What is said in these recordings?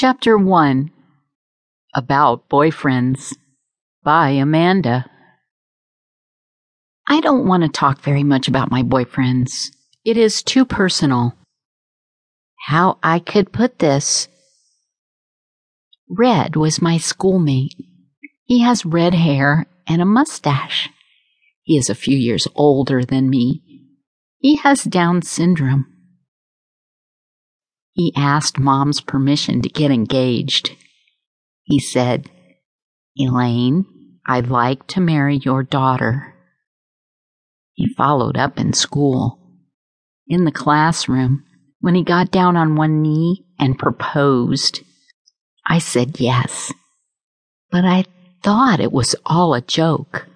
Chapter 1 About Boyfriends by Amanda. I don't want to talk very much about my boyfriends. It is too personal. How I could put this Red was my schoolmate. He has red hair and a mustache. He is a few years older than me. He has Down syndrome. He asked Mom's permission to get engaged. He said, Elaine, I'd like to marry your daughter. He followed up in school. In the classroom, when he got down on one knee and proposed, I said yes. But I thought it was all a joke.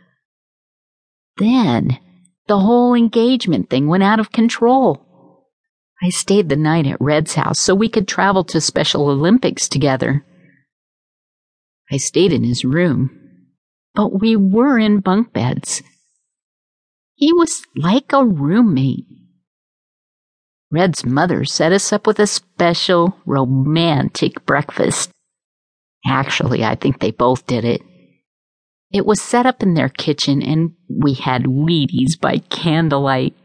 Then the whole engagement thing went out of control. I stayed the night at Red's house so we could travel to Special Olympics together. I stayed in his room, but we were in bunk beds. He was like a roommate. Red's mother set us up with a special romantic breakfast. Actually, I think they both did it. It was set up in their kitchen and we had Wheaties by candlelight.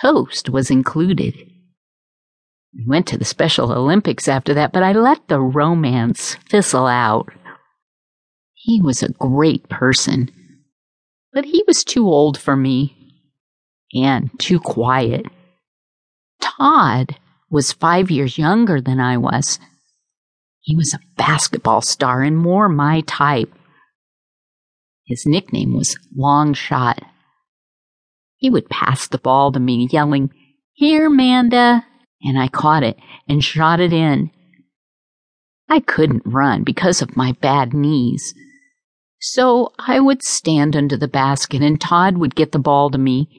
Toast was included. We went to the Special Olympics after that, but I let the romance fizzle out. He was a great person, but he was too old for me and too quiet. Todd was five years younger than I was. He was a basketball star and more my type. His nickname was Long Shot. He would pass the ball to me, yelling, Here, Manda! And I caught it and shot it in. I couldn't run because of my bad knees. So I would stand under the basket and Todd would get the ball to me.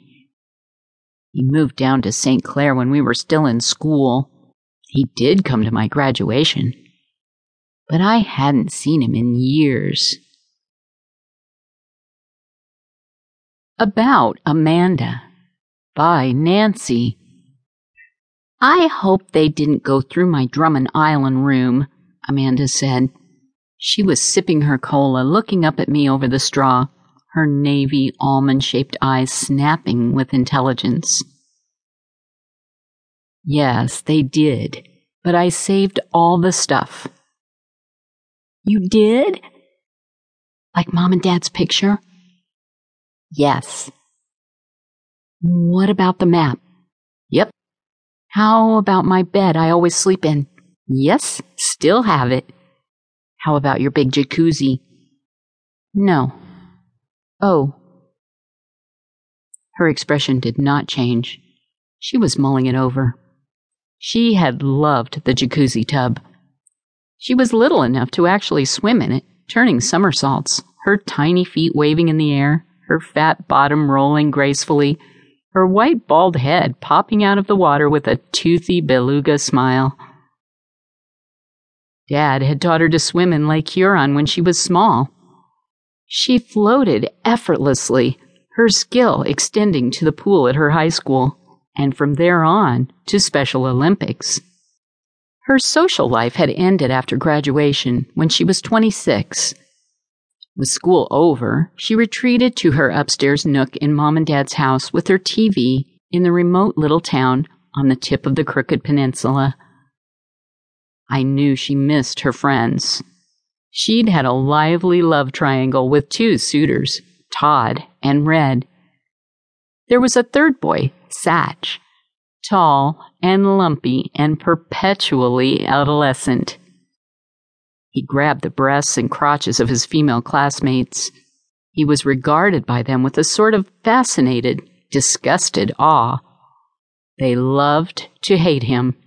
He moved down to St. Clair when we were still in school. He did come to my graduation, but I hadn't seen him in years. About Amanda by Nancy. I hope they didn't go through my Drummond Island room, Amanda said. She was sipping her cola, looking up at me over the straw, her navy almond shaped eyes snapping with intelligence. Yes, they did, but I saved all the stuff. You did? Like Mom and Dad's picture? Yes. What about the map? Yep. How about my bed I always sleep in? Yes, still have it. How about your big jacuzzi? No. Oh. Her expression did not change. She was mulling it over. She had loved the jacuzzi tub. She was little enough to actually swim in it, turning somersaults, her tiny feet waving in the air, her fat bottom rolling gracefully, her white bald head popping out of the water with a toothy beluga smile. Dad had taught her to swim in Lake Huron when she was small. She floated effortlessly, her skill extending to the pool at her high school, and from there on to Special Olympics. Her social life had ended after graduation when she was 26 with school over, she retreated to her upstairs nook in Mom and Dad's house with her TV in the remote little town on the tip of the Crooked Peninsula. I knew she missed her friends. She'd had a lively love triangle with two suitors, Todd and Red. There was a third boy, Satch, tall and lumpy and perpetually adolescent. He grabbed the breasts and crotches of his female classmates. He was regarded by them with a sort of fascinated, disgusted awe. They loved to hate him.